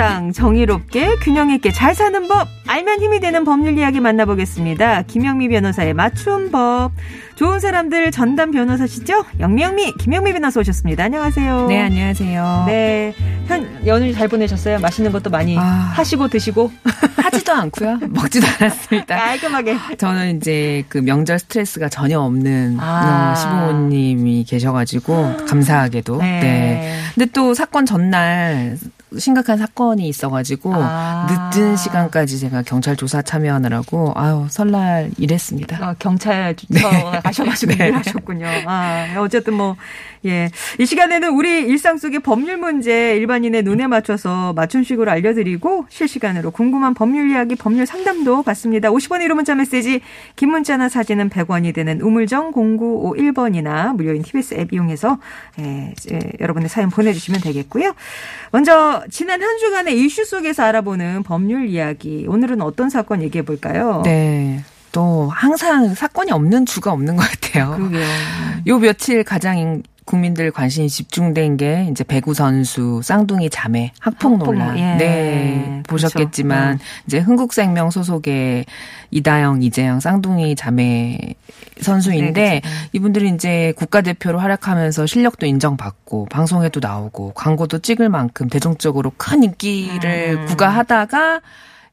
세상 정의롭게 균형 있게 잘 사는 법 알면 힘이 되는 법률 이야기 만나보겠습니다. 김영미 변호사의 맞춤 법 좋은 사람들 전담 변호사시죠? 영명미 김영미 변호사 오셨습니다. 안녕하세요. 네, 안녕하세요. 네. 현 연휴 잘 보내셨어요? 맛있는 것도 많이 아. 하시고 드시고 하지도 않고요. 먹지도 않았습니다. 깔끔하게. 저는 이제 그 명절 스트레스가 전혀 없는 아. 어, 시부모님이 계셔가지고 감사하게도. 네. 네. 근데 또 사건 전날 심각한 사건이 있어가지고 아. 늦은 시간까지 제가 경찰 조사 참여하느라고 아유 설날 일했습니다. 어, 경찰서 가셔가지고 네. 일하셨군요. 아, 어쨌든 뭐, 예. 이 시간에는 우리 일상 속의 법률 문제 일반인의 눈에 맞춰서 맞춤식으로 알려드리고 실시간으로 궁금한 법률 이야기, 법률 상담도 받습니다. 50원 1호 문자 메시지, 긴 문자나 사진은 100원이 되는 우물정 0951번이나 무료인 TBS 앱 이용해서 예, 예, 여러분의 사연 보내주시면 되겠고요. 먼저 지난 한 주간의 이슈 속에서 알아보는 법률 이야기. 오늘은 어떤 사건 얘기해 볼까요? 네. 또 항상 사건이 없는 주가 없는 것 같아요. 그러게요. 요 며칠 가장 국민들 관심이 집중된 게 이제 배구 선수 쌍둥이 자매 학폭 학폭, 논란. 예. 네. 보셨겠지만 그렇죠. 이제 흥국생명 소속의 이다영, 이재영 쌍둥이 자매 선수인데 네, 그렇죠. 이분들이 이제 국가대표로 활약하면서 실력도 인정받고 방송에도 나오고 광고도 찍을 만큼 대중적으로 큰 인기를 음. 구가하다가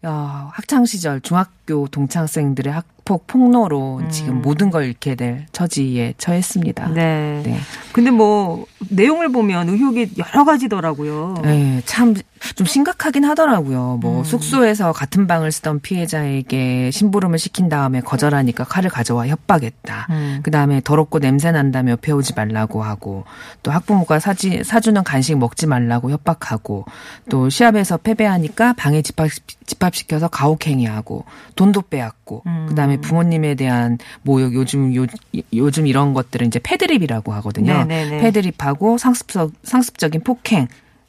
야, 학창 시절 중학교 동창생들의 학 폭 폭로로 지금 모든 걸 잃게 될 처지에 처했습니다. 음. 네. 네. 근데 뭐 내용을 보면 의혹이 여러 가지더라고요. 네, 참 좀 심각하긴 하더라고요. 뭐 음. 숙소에서 같은 방을 쓰던 피해자에게 심부름을 시킨 다음에 거절하니까 칼을 가져와 협박했다. 음. 그 다음에 더럽고 냄새 난다며 오지 말라고 하고 또 학부모가 사지, 사주는 간식 먹지 말라고 협박하고 또 시합에서 패배하니까 방에 집합, 집합시켜서 가혹행위하고 돈도 빼앗고 음. 그 다음에 부모님에 대한 모욕 요즘 요, 요즘 이런 것들은 이제 패드립이라고 하거든요. 네네네. 패드립하고 상습적 상습적인 폭행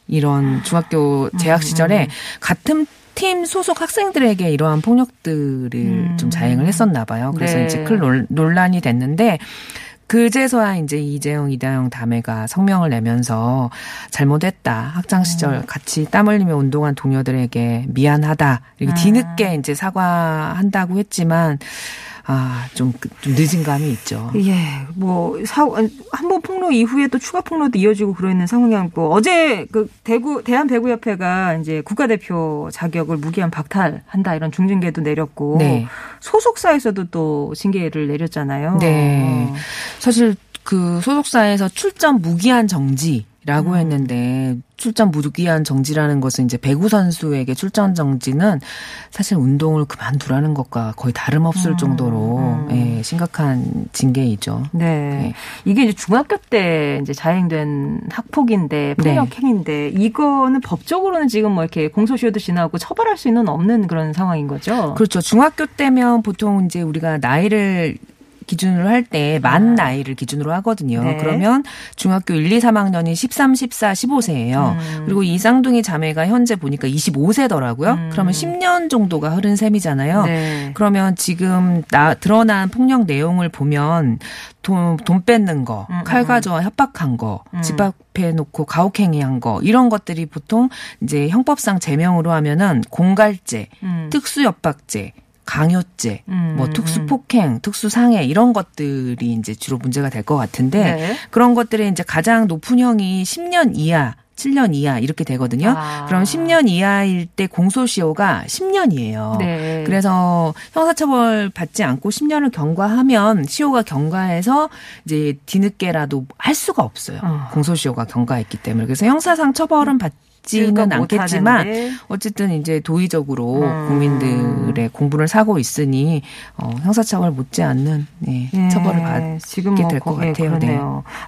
이런 중학교 재학 시절에 같은 팀 소속 학생들에게 이러한 폭력들을 음. 좀 자행을 했었나 봐요. 그래서 네. 이제 큰 논- 논란이 됐는데 그제서야 이제 이재영, 이다영 다매가 성명을 내면서 잘못했다. 학창 시절 음. 같이 땀 흘리며 운동한 동료들에게 미안하다. 그리고 아. 뒤늦게 이제 사과한다고 했지만 아, 좀, 그- 좀 늦은 감이 있죠. 예, 뭐, 사, 한번 폭로 이후에 또 추가 폭로도 이어지고 그러는 상황이었고, 어제 그 대구, 대한배구협회가 이제 국가대표 자격을 무기한 박탈한다 이런 중징계도 내렸고, 네. 소속사에서도 또 징계를 내렸잖아요. 네. 사실 그 소속사에서 출전 무기한 정지 라고 음. 했는데 출전 무기한 정지라는 것은 이제 배구 선수에게 출전 정지는 사실 운동을 그만두라는 것과 거의 다름없을 음, 정도로 음. 예, 심각한 징계이죠. 네. 네. 이게 이제 중학교 때 이제 자행된 학폭인데 네. 폭력행위인데 이거는 법적으로는 지금 뭐 이렇게 공소시효도 지나고 처벌할 수는 없는 그런 상황인 거죠. 그렇죠. 중학교 때면 보통 이제 우리가 나이를 기준으로 할 때 만 나이를 기준으로 하거든요. 아. 네. 그러면 중학교 1, 2, 3학년이 13, 14, 15세예요. 음. 그리고 이 쌍둥이 자매가 현재 보니까 25세더라고요. 음. 그러면 10년 정도가 흐른 셈이잖아요. 네. 그러면 지금 나 드러난 폭력 내용을 보면 돈, 돈 뺏는 거, 음, 칼 음. 가져와 협박한 거, 음. 집 앞에 놓고 가혹행위한 거 이런 것들이 보통 이제 형법상 제명으로 하면은 공갈죄, 음. 특수협박죄, 강요죄, 음, 뭐 음. 특수폭행, 특수상해 이런 것들이 이제 주로 문제가 될 것 같은데 네. 그런 것들에 이제 가장 높은 형이 10년 이하 7년 이하 이렇게 되거든요. 아. 그럼 10년 이하일 때 공소시효가 10년이에요. 네. 그래서 형사처벌 받지 않고 10년을 경과하면 시효가 경과해서 이제 뒤늦게라도 할 수가 없어요. 어. 공소시효가 경과했기 때문에. 그래서 형사상 처벌은 받 있지는 그러니까 않겠지만 못하는데. 어쨌든 이제 도의적으로 음. 국민들의 공분을 사고 있으니 어, 형사처벌 못지않는 네, 예, 처벌을 받게 지금 뭐 될것 거- 예, 같아요. 네.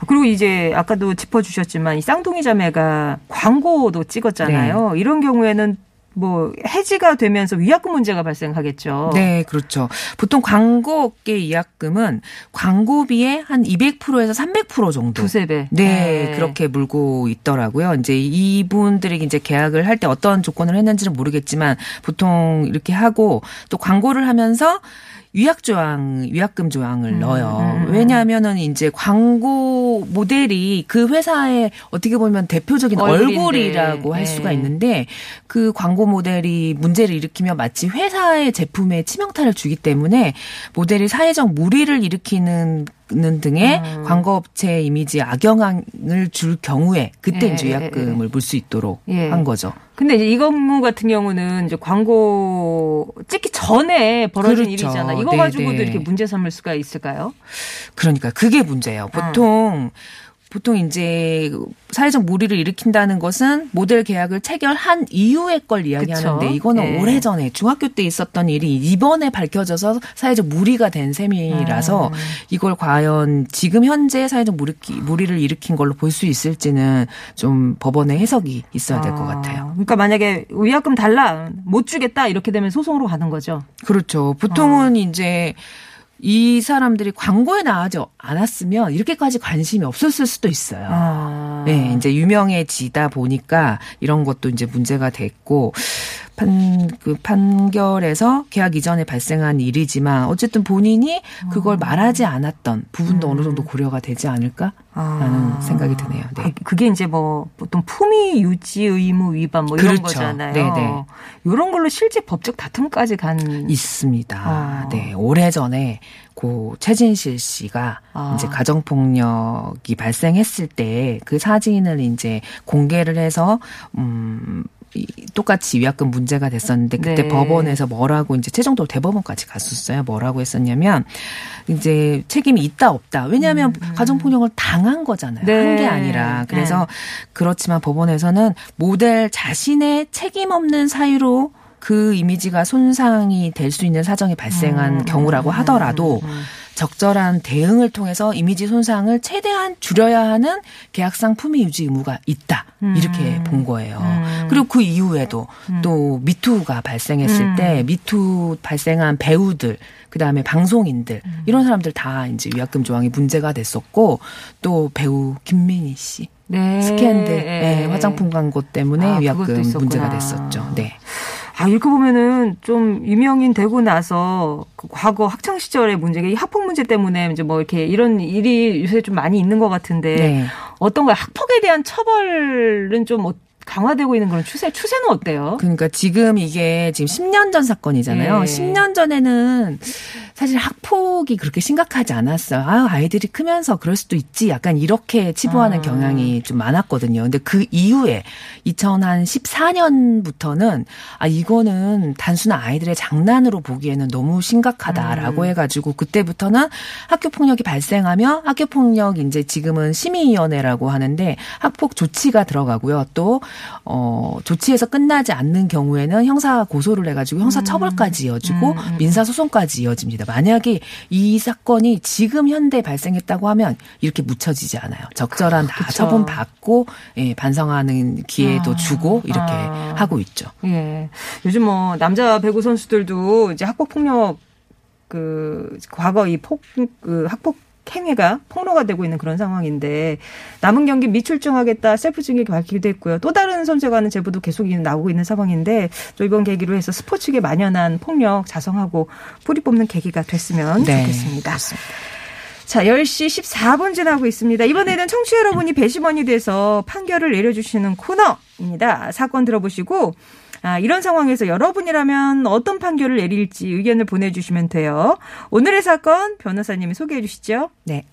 그리고 이제 아까도 짚어주셨지만 이 쌍둥이 자매가 광고도 찍었잖아요. 네. 이런 경우에는 뭐 해지가 되면서 위약금 문제가 발생하겠죠. 네, 그렇죠. 보통 광고업계 위약금은 광고비의 한 200%에서 300% 정도. 두세 배. 네, 그렇게 물고 있더라고요. 이제 이분들이 이제 계약을 할 때 어떤 조건을 했는지는 모르겠지만 보통 이렇게 하고 또 광고를 하면서 위약 조항, 위약금 조항을 음, 넣어요. 음. 왜냐하면은 이제 광고 모델이 그 회사의 어떻게 보면 대표적인 얼굴인데. 얼굴이라고 할 네. 수가 있는데 그 광고 모델이 문제를 일으키면 마치 회사의 제품에 치명타를 주기 때문에 모델이 사회적 무리를 일으키는 는 등의 음. 광고업체 이미지에 악영향을 줄 경우에 그때 예, 이제 예, 위약금을 물수 있도록 예. 한 거죠. 근데 이제 이 경우 같은 경우는 이제 광고 찍기 전에 벌어진 그렇죠. 일이잖아. 이거 네, 가지고도 네. 이렇게 문제 삼을 수가 있을까요? 그러니까 그게 문제예요. 보통 보통 이제 사회적 무리를 일으킨다는 것은 모델 계약을 체결한 이후의 걸 이야기하는데 그쵸. 이거는 네. 오래전에 중학교 때 있었던 일이 이번에 밝혀져서 사회적 무리가 된 셈이라서 음. 이걸 과연 지금 현재 사회적 무리, 무리를 일으킨 걸로 볼 수 있을지는 좀 법원의 해석이 있어야 될것 아, 같아요. 그러니까 만약에 위약금 달라 못 주겠다 이렇게 되면 소송으로 가는 거죠. 그렇죠. 어. 보통은 이제 이 사람들이 광고에 나가지 않았으면 이렇게까지 관심이 없었을 수도 있어요. 아. 네, 이제 유명해지다 보니까 이런 것도 이제 문제가 됐고 판, 그 판결에서 계약 이전에 발생한 일이지만 어쨌든 본인이 그걸 말하지 않았던 부분도 어느 정도 고려가 되지 않을까라는 아. 생각이 드네요. 네. 그- 그게 이제 뭐 보통 품위 유지 의무 위반 뭐 이런 그렇죠. 거잖아요. 네네. 이런 걸로 실제 법적 다툼까지 간 있습니다. 아. 네, 오래 전에 고 최진실 씨가 아. 이제 가정폭력이 발생했을 때 그 사진을 이제 공개를 해서 음. 이- 똑같이 위약금 문제가 됐었는데 그때 네. 법원에서 뭐라고 이제 최종적으로 대법원까지 갔었어요. 뭐라고 했었냐면 이제 책임이 있다 없다. 왜냐하면 가정폭력을 당한 거잖아요. 음, 네. 한게 아니라 그래서 그렇지만 법원에서는 모델 자신의 책임 없는 사유로 그 이미지가 손상이 될 수 있는 사정이 발생한 음, 경우라고 음, 하더라도 음, 음. 적절한 대응을 통해서 이미지 손상을 최대한 줄여야 하는 계약상 품위 유지 의무가 있다. 이렇게 음. 본 거예요. 음. 그리고 그 이후에도 또 미투가 발생했을 음. 때 미투 발생한 배우들 그다음에 방송인들 음. 이런 사람들 다 이제 위약금 조항이 문제가 됐었고 또 배우 김민희 씨 네. 스캔들 네. 예, 화장품 광고 때문에 아, 위약금. 문제가 됐었죠. 네. 아, 이렇게 보면은 좀 유명인 되고 나서 그 과거 학창 시절의 문제가 이 학폭 문제 때문에 이제 뭐 이렇게 이런 일이 요새 좀 많이 있는 것 같은데 네. 어떤 거야 학폭에 대한 처벌은 좀 어- 강화되고 있는 그런 추세 추세는 어때요? 그러니까 지금 이게 지금 10년 전 사건이잖아요. 예. 10년 전에는 사실 학폭이 그렇게 심각하지 않았어요. 아유, 아이들이 크면서 그럴 수도 있지. 약간 이렇게 치부하는 아. 경향이 좀 많았거든요. 근데 그 이후에 2014년부터는 아, 이거는 단순한 아이들의 장난으로 보기에는 너무 심각하다라고 음. 해가지고 그때부터는 학교 폭력이 발생하며 학교 폭력 이제 지금은 심의위원회라고 하는데 학폭 조치가 들어가고요. 또 어, 조치에서 끝나지 않는 경우에는 형사 고소를 해가지고 형사 처벌까지 이어지고 음, 음. 민사 소송까지 이어집니다. 만약에 이 사건이 지금 현대 발생했다고 하면 이렇게 묻혀지지 않아요. 적절한 다 그쵸. 처분 받고 예, 반성하는 기회도 아, 주고 이렇게 아. 하고 있죠. 예. 요즘 뭐 남자 배구 선수들도 이제 학폭 폭력 그 과거 이 폭 그 학폭 행위가 폭로가 되고 있는 그런 상황인데 남은 경기 미출중하겠다 셀프 증액이 밝히기도 했고요. 또 다른 선수에 관한 제보도 계속 나오고 있는 상황인데 또 이번 계기로 해서 스포츠계 만연한 폭력 자성하고 뿌리 뽑는 계기가 됐으면 네, 좋겠습니다. 자, 10시 14분 지나고 있습니다. 이번에는 청취 자 여러분이 배심원이 돼서 판결을 내려주시는 코너입니다. 사건 들어보시고, 아, 이런 상황에서 여러분이라면 어떤 판결을 내릴지 의견을 보내주시면 돼요. 오늘의 사건 변호사님이 소개해 주시죠. 네.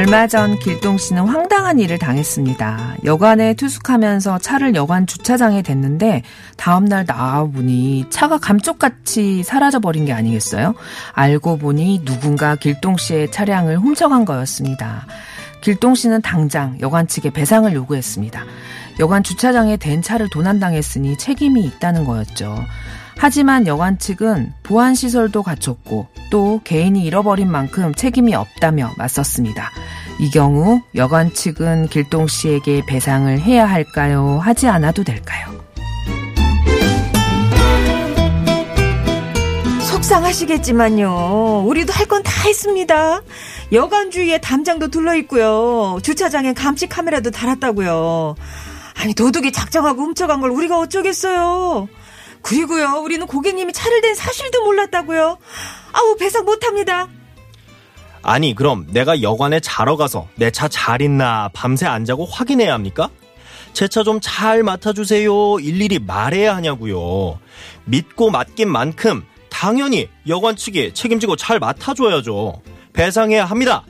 얼마 전 길동 씨는 황당한 일을 당했습니다. 여관에 투숙하면서 차를 여관 주차장에 댔는데 다음날 나와보니 차가 감쪽같이 사라져버린 게 아니겠어요? 알고 보니 누군가 길동 씨의 차량을 훔쳐간 거였습니다. 길동 씨는 당장 여관 측에 배상을 요구했습니다. 여관 주차장에 댄 차를 도난당했으니 책임이 있다는 거였죠. 하지만 여관 측은 보안 시설도 갖췄고 또 개인이 잃어버린 만큼 책임이 없다며 맞섰습니다. 이 경우 여관 측은 길동 씨에게 배상을 해야 할까요? 하지 않아도 될까요? 속상하시겠지만요. 우리도 할 건 다 했습니다. 여관 주위에 담장도 둘러 있고요. 주차장에 감시 카메라도 달았다고요. 아니 도둑이 작정하고 훔쳐간 걸 우리가 어쩌겠어요. 그리고요, 우리는 고객님이 차를 댄 사실도 몰랐다고요. 아우 배상 못합니다. 아니 그럼 내가 여관에 자러 가서 내 차 잘 있나 밤새 안 자고 확인해야 합니까? 제 차 좀 잘 맡아주세요 일일이 말해야 하냐고요. 믿고 맡긴 만큼 당연히 여관 측이 책임지고 잘 맡아줘야죠. 배상해야 합니다.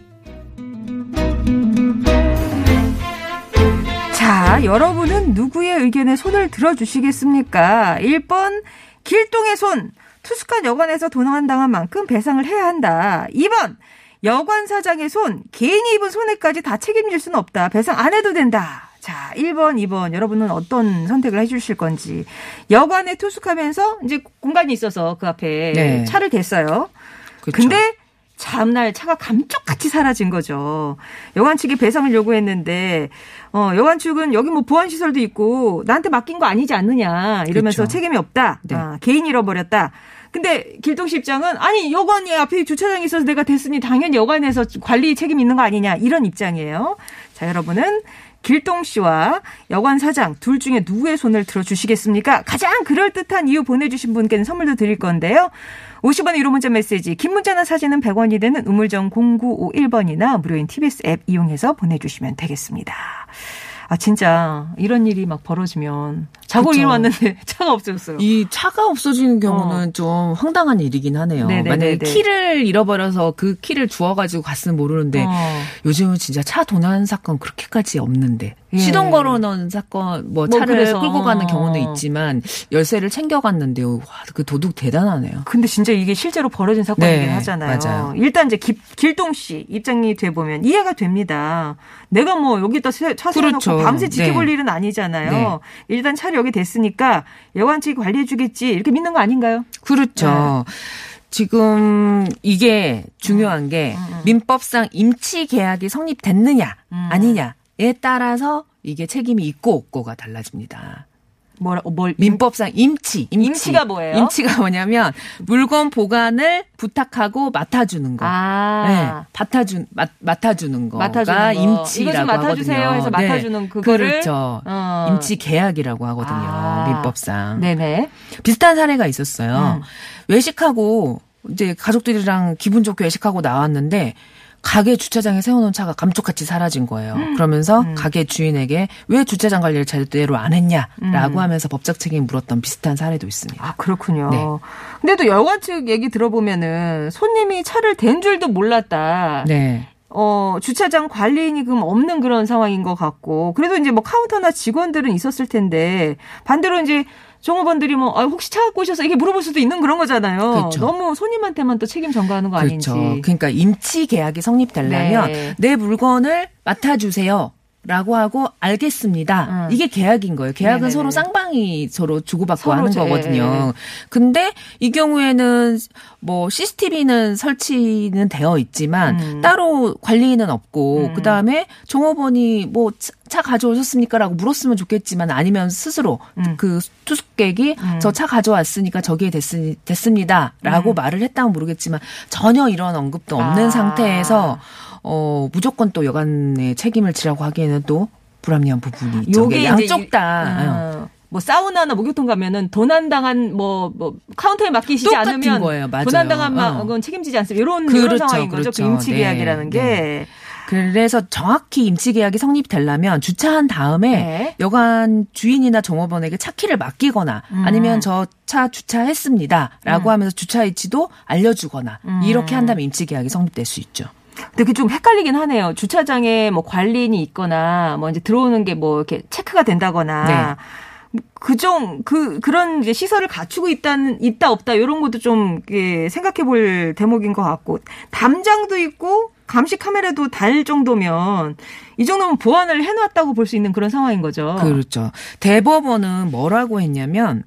자, 여러분은 누구의 의견에 손을 들어주시겠습니까? 1번, 길동의 손. 투숙한 여관에서 도난당한 만큼 배상을 해야 한다. 2번, 여관 사장의 손. 개인이 입은 손해까지 다 책임질 수는 없다. 배상 안 해도 된다. 자, 1번, 2번. 여러분은 어떤 선택을 해주실 건지. 여관에 투숙하면서 이제 공간이 있어서 그 앞에 네. 차를 댔어요. 그쵸. 근데 다음날 차가 감쪽같이 사라진 거죠. 여관 측이 배상을 요구했는데 어, 여관 측은 여기 뭐 보안 시설도 있고 나한테 맡긴 거 아니지 않느냐 이러면서 그쵸. 책임이 없다. 네. 아, 개인 잃어버렸다. 근데 길동 씨 입장은 아니 여관이 앞에 주차장이 있어서 내가 됐으니 당연히 여관에서 관리 책임 있는 거 아니냐 이런 입장이에요. 자 여러분은 길동 씨와 여관 사장 둘 중에 누구의 손을 들어주시겠습니까? 가장 그럴듯한 이유 보내주신 분께는 선물도 드릴 건데요. 50원의 유료 문자 메시지, 긴 문자나 사진은 100원이 되는 우물정 0951번이나 무료인 TBS 앱 이용해서 보내주시면 되겠습니다. 아, 진짜, 이런 일이 막 벌어지면, 자고 그쵸. 일어났는데 차가 없어졌어요. 이 차가 없어지는 경우는 좀 황당한 일이긴 하네요. 네네네네. 만약에 키를 잃어버려서 그 키를 주워가지고 갔으면 모르는데 어. 요즘은 진짜 차 도난 사건 그렇게까지 없는데 예. 시동 걸어놓은 사건 뭐 뭐 차를 그래서. 끌고 가는 경우는 있지만 열쇠를 챙겨갔는데요. 와, 그 도둑 대단하네요. 근데 진짜 이게 실제로 벌어진 사건이긴 네, 하잖아요. 맞아요. 일단 이제 기- 길동 씨 입장이 돼 보면 이해가 됩니다. 내가 뭐 여기다 세- 차 세워놓고 그렇죠. 밤새 지켜볼 네. 일은 아니잖아요. 일단 차를 여기 댔으니까 여관 측이 관리해주겠지 이렇게 믿는 거 아닌가요? 그렇죠. 네. 지금 이게 중요한 게 음, 민법상 임치 계약이 성립됐느냐 아니냐 에 따라서 이게 책임이 있고 없고가 달라집니다. 뭐라 뭘 민법상 임치, 임치. 임치 가 뭐예요? 임치가 뭐냐면 물건 보관을 부탁하고 맡아주는 거. 아 네, 맡아준 맡, 맡아주는 거가 맡아주는 거. 임치라고 이거 좀 맡아주세요 하거든요. 해서 네. 맡아주는 그거를? 그렇죠. 어. 임치 계약이라고 하거든요. 아. 민법상. 네네. 비슷한 사례가 있었어요. 음. 외식하고 이제 가족들이랑 기분 좋게 외식하고 나왔는데 가게 주차장에 세워놓은 차가 감쪽같이 사라진 거예요. 음. 그러면서 가게 주인에게 왜 주차장 관리를 제대로 안 했냐라고 음. 하면서 법적 책임 물었던 비슷한 사례도 있습니다. 아 그렇군요. 네. 근데 또 여관 측 얘기 들어보면은 손님이 차를 댄 줄도 몰랐다. 네. 어, 주차장 관리인이 그럼 없는 그런 상황인 것 같고, 그래도 이제 뭐 카운터나 직원들은 있었을 텐데, 반대로 이제 종업원들이 뭐, 아, 혹시 차 갖고 오셔서 이게 물어볼 수도 있는 그런 거잖아요. 그렇죠. 너무 손님한테만 또 책임 전가하는 거 아닌지. 그렇죠. 그러니까 임치 계약이 성립되려면 네. 내 물건을 맡아주세요. 라고 하고 알겠습니다. 음. 이게 계약인 거예요. 계약은 네네네. 서로 쌍방이 서로 주고받고 서로 하는 제- 거거든요. 근데 이 경우에는 뭐 CCTV는 설치는 되어 있지만 음. 따로 관리인은 없고 음. 그다음에 종업원이 뭐 차 가져오셨습니까라고 물었으면 좋겠지만 아니면 스스로 음. 그 투숙객이 음. 저차 가져왔으니까 저기에 됐, 됐습니다라고 음. 말을 했다면 모르겠지만 전혀 이런 언급도 없는 아. 상태에서 어 무조건 또 여간의 책임을 지라고 하기에는 또 불합리한 부분이 있죠. 요게 양쪽 이- 다 어, 뭐 사우나나 목욕탕 가면은 도난당한 뭐, 뭐 카운터에 맡기시지 않으면 거예요. 맞아요. 도난당한 어. 건 책임지지 않습니다. 이런 그렇죠, 상황인 거죠. 그렇죠. 그 임치 네, 계약이라는 게. 네. 그래서 정확히 임치 계약이 성립되려면 주차한 다음에 네. 여관 주인이나 종업원에게 차 키를 맡기거나 음. 아니면 저 차 주차했습니다라고 음. 하면서 주차 위치도 알려주거나 음. 이렇게 한다면 임치 계약이 성립될 수 있죠. 근데 그게 좀 헷갈리긴 하네요. 주차장에 뭐 관리인이 있거나 뭐 이제 들어오는 게 뭐 이렇게 체크가 된다거나 그종 그 그런 이제 시설을 갖추고 있다는 있다 없다 이런 것도 좀 예, 생각해 볼 대목인 것 같고 담장도 있고 감시 카메라도 달 정도면 이 정도면 보완을 해놨다고 볼 수 있는 그런 상황인 거죠. 그렇죠. 대법원은 뭐라고 했냐면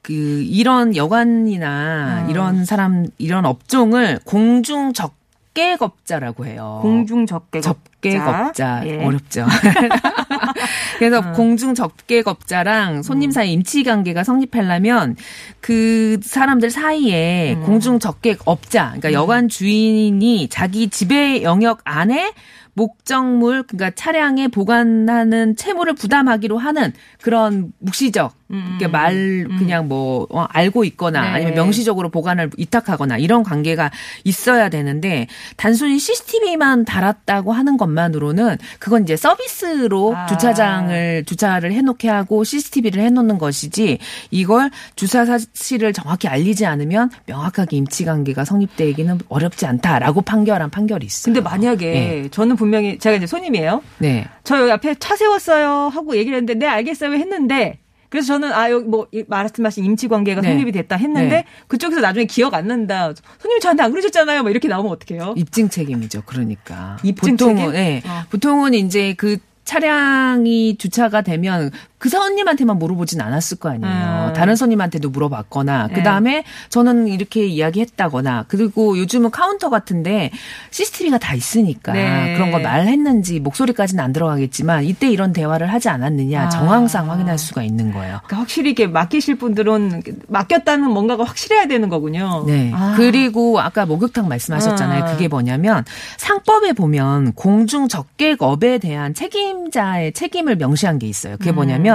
그 이런 여관이나 음. 이런 사람 이런 업종을 공중 적 개겁자라고 해요. 공중 적개 접개겁자 예. 어렵죠. 그래서 공중 접개겁자랑 손님 사이 임치 관계가 성립하려면 그 사람들 사이에 공중 접개업자, 그러니까 여관 주인이 자기 지배 영역 안에 목적물, 그러니까 차량에 보관하는 채무를 부담하기로 하는 그런 묵시적, 그러니까 말 그냥 뭐 어, 알고 있거나 네. 아니면 명시적으로 보관을 위탁하거나 이런 관계가 있어야 되는데 단순히 CCTV만 달았다고 하는 것만으로는 그건 이제 서비스로 아. 주차장을 주차를 해놓게 하고 CCTV를 해놓는 것이지 이걸 주차 사실을 정확히 알리지 않으면 명확하게 임치 관계가 성립되기는 어렵지 않다라고 판결한 판결이 있어요. 근데 만약에 네. 저는 분명히 제가 이제 손님이에요. 네. 저 여기 앞에 차 세웠어요 하고 얘기를 했는데 네 알겠어요 했는데 그래서 저는 아 여기 뭐 이- 말씀하신 임치 관계가 네. 성립이 됐다 했는데 네. 그쪽에서 나중에 기억 안 난다. 손님이 저한테 안 그러셨잖아요. 뭐 이렇게 나오면 어떡해요? 입증 책임이죠. 그러니까 입증 보통은 책임? 네. 어. 보통은 이제 그 차량이 주차가 되면 그 사원님한테만 물어보진 않았을 거 아니에요. 음. 다른 손님한테도 물어봤거나 네. 그 다음에 저는 이렇게 이야기했다거나 그리고 요즘은 카운터 같은데 CCTV가 다 있으니까 네. 그런 거 말했는지 목소리까지는 안 들어가겠지만 이때 이런 대화를 하지 않았느냐 아. 정황상 확인할 수가 있는 거예요. 그러니까 확실히 이렇게 맡기실 분들은 맡겼다는 뭔가가 확실해야 되는 거군요. 네. 아. 그리고 아까 목욕탕 말씀하셨잖아요. 아. 그게 뭐냐면 상법에 보면 공중 적객업에 대한 책임자의 책임을 명시한 게 있어요. 그게 음. 뭐냐면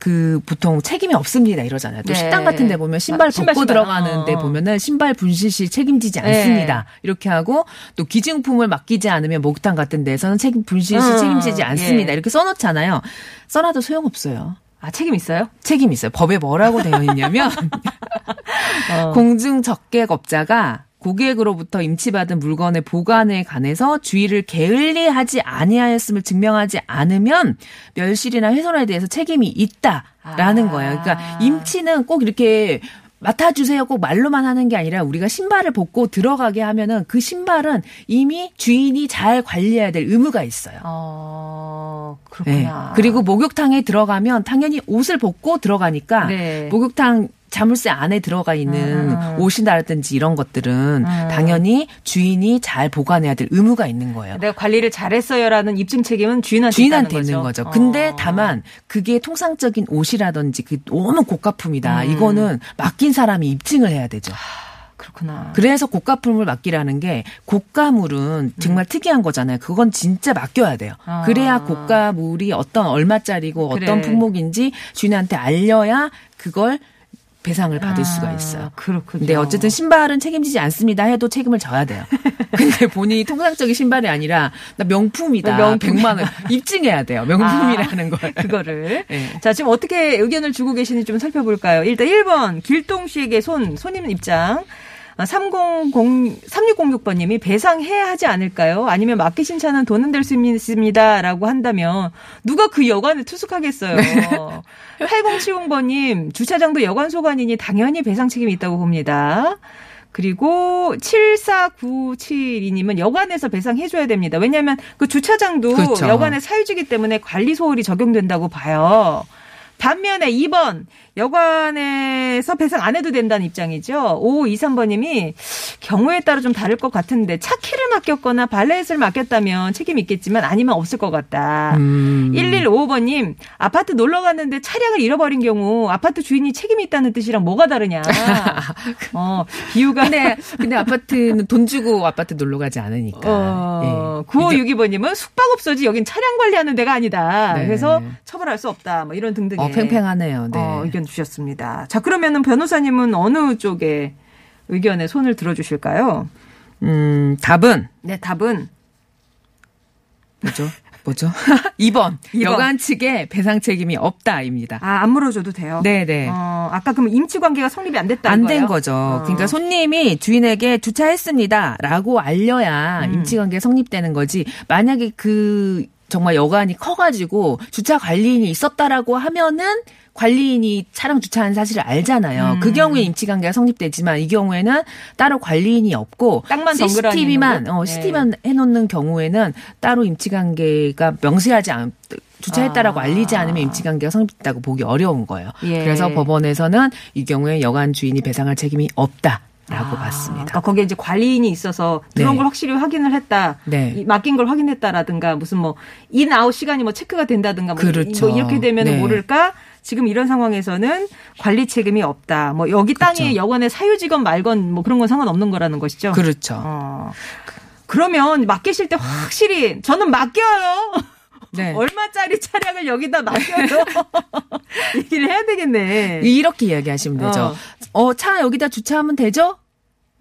그 보통 책임이 없습니다 이러잖아요. 또 네. 식당 같은 데 보면 신발 아, 신발, 벗고 신발. 들어가는데 어. 보면은 신발 분실 시 책임지지 네. 않습니다. 이렇게 하고 또 기증품을 맡기지 않으면 목욕탕 같은 데서는 책임 분실 시 음. 책임지지 않습니다. 예. 이렇게 써 놓잖아요. 써놔도 소용없어요. 아 책임 있어요? 책임 있어요. 법에 뭐라고 되어 있냐면 어. 공중 적객업자가 고객으로부터 임치받은 물건의 보관에 관해서 주의를 게을리하지 아니하였음을 증명하지 않으면 멸실이나 훼손에 대해서 책임이 있다라는 아. 거예요. 그러니까 임치는 꼭 이렇게 맡아주세요. 꼭 말로만 하는 게 아니라 우리가 신발을 벗고 들어가게 하면은 그 신발은 이미 주인이 잘 관리해야 될 의무가 있어요. 어 네. 그렇구나. 그리고 목욕탕에 들어가면 당연히 옷을 벗고 들어가니까 네. 목욕탕 자물쇠 안에 들어가 있는 음. 옷이라든지 이런 것들은 당연히 주인이 잘 보관해야 될 의무가 있는 거예요. 내가 관리를 잘했어요라는 입증 책임은 주인한테, 주인한테 있는 거죠. 어. 근데 다만 그게 통상적인 옷이라든지 그 너무 고가품이다. 음. 이거는 맡긴 사람이 입증을 해야 되죠. 그렇구나. 그래서 고가품을 맡기라는 게 고가물은 정말 특이한 거잖아요. 그건 진짜 맡겨야 돼요. 음. 아. 그래야 고가물이 어떤 얼마짜리고 그래. 어떤 품목인지 주인한테 알려야 그걸 배상을 받을 수가 있어요. 아, 그렇군요. 근데 어쨌든 신발은 책임지지 않습니다 해도 책임을 져야 돼요. 근데 본인이 통상적인 신발이 아니라 나 명품이다. 명품. 100만 원 입증해야 돼요. 명품이라는 걸. 그거를. 네. 자, 지금 어떻게 의견을 주고 계시는지 좀 살펴볼까요? 일단 1번, 길동 씨에게 손, 손님 입장. 30, 3606번님이 배상해야 하지 않을까요? 아니면 맡기신 차는 돈은 될 수 있습니다. 라고 한다면, 누가 그 여관을 투숙하겠어요? 8070번님, 주차장도 여관 소관이니 당연히 배상 책임이 있다고 봅니다. 그리고 74972님은 여관에서 배상해줘야 됩니다. 왜냐하면 그 주차장도 그렇죠. 여관의 사유지기 때문에 관리 소홀이 적용된다고 봐요. 반면에 2번 여관에서 배상 안 해도 된다는 입장이죠. 5523번님이 경우에 따라 좀 다를 것 같은데 차 키를 맡겼거나 발렛을 맡겼다면 책임이 있겠지만 아니면 없을 것 같다. 음. 1155번님 아파트 놀러 갔는데 차량을 잃어버린 경우 아파트 주인이 책임이 있다는 뜻이랑 뭐가 다르냐. 어, 비유가 근데, 근데 아파트는 돈 주고 아파트 놀러 가지 않으니까. 어, 예. 9562번님은 숙박업소지 여긴 차량 관리하는 데가 아니다. 네. 그래서 처벌할 수 없다. 뭐 이런 등등의 어, 팽팽하네요. 네. 어, 의견 주셨습니다. 자, 그러면은 변호사님은 어느 쪽에 의견에 손을 들어 주실까요? 음, 답은 네, 답은 뭐죠? 뭐죠? 2번. 이번. 여관 측에 배상 책임이 없다입니다. 아, 안 물어줘도 돼요. 네네. 어, 아까 그럼 임치 관계가 성립이 안 됐다 안? 된 거죠. 어. 그러니까 손님이 주인에게 주차했습니다 라고 알려야 음. 임치 관계 성립되는 거지. 만약에 그 정말 여관이 커가지고 주차 관리인이 있었다라고 하면은 관리인이 차량 주차한 사실을 알잖아요. 음. 그 경우에 임치 관계가 성립되지만 이 경우에는 따로 관리인이 없고 땅만 CCTV만? 어, 네. CCTV만 해놓는 경우에는 따로 임치 관계가 명시하지 않. 주차했다라고 아. 알리지 않으면 임치 관계가 성립됐다고 보기 어려운 거예요. 예. 그래서 법원에서는 이 경우에 여관 주인이 배상할 책임이 없다 라고 봤습니다. 그러니까 거기에 이제 관리인이 있어서 들어온 네. 걸 확실히 확인을 했다. 네. 이 맡긴 걸 확인했다라든가 무슨 뭐 in out 시간이 뭐 체크가 된다든가 뭐, 그렇죠. 뭐 이렇게 되면 네. 모를까 지금 이런 상황에서는 관리 책임이 없다. 뭐 여기 땅이 그렇죠. 여관의 사유지건 말건 뭐 그런 건 상관없는 거라는 것이죠. 그렇죠. 어. 그러면 맡기실 때 확실히 저는 맡겨요. 네. 얼마짜리 차량을 여기다 맡겨요. 얘기를 해야 되겠네. 이렇게 이야기하시면 되죠. 어, 차 여기다 주차하면 되죠?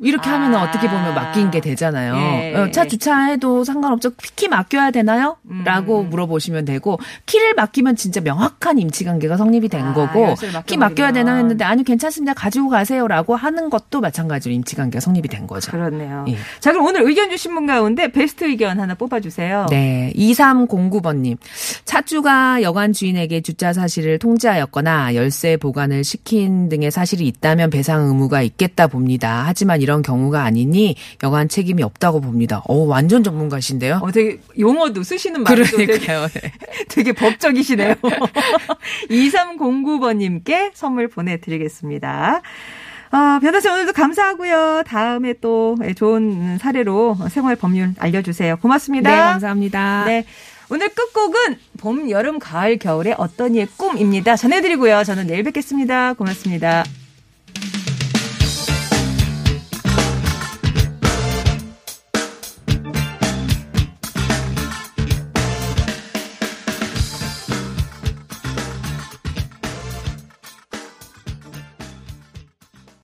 이렇게 아. 하면 어떻게 보면 맡긴 게 되잖아요. 예. 어, 차 주차해도 상관없죠. 키 맡겨야 되나요? 음. 라고 물어보시면 되고, 키를 맡기면 진짜 명확한 임치 관계가 성립이 된 아, 거고. 키 맡겨야 되나 했는데, 아니, 괜찮습니다. 가지고 가세요. 라고 하는 것도 마찬가지로 임치 관계가 성립이 된 거죠. 그렇네요. 예. 자, 그럼 오늘 의견 주신 분 가운데 베스트 의견 하나 뽑아주세요. 네. 2309번님. 차주가 여관 주인에게 주차 사실을 통지하였거나 열쇠 보관을 시킨 등의 사실이 있다면 배상 의무가 있겠다 봅니다. 하지만 이런 경우가 아니니 여관 책임이 없다고 봅니다. 오, 완전 전문가신데요? 어, 되게 용어도 쓰시는 말도 되게, 그러니까요. 네. 되게 법적이시네요. 2309번님께 선물 보내드리겠습니다. 어, 변호사 오늘도 감사하고요. 다음에 또 좋은 사례로 생활 법률 알려주세요. 고맙습니다. 네, 감사합니다. 네. 오늘 끝곡은 봄, 여름, 가을, 겨울의 어떤 이의 꿈입니다. 전해드리고요. 저는 내일 뵙겠습니다. 고맙습니다.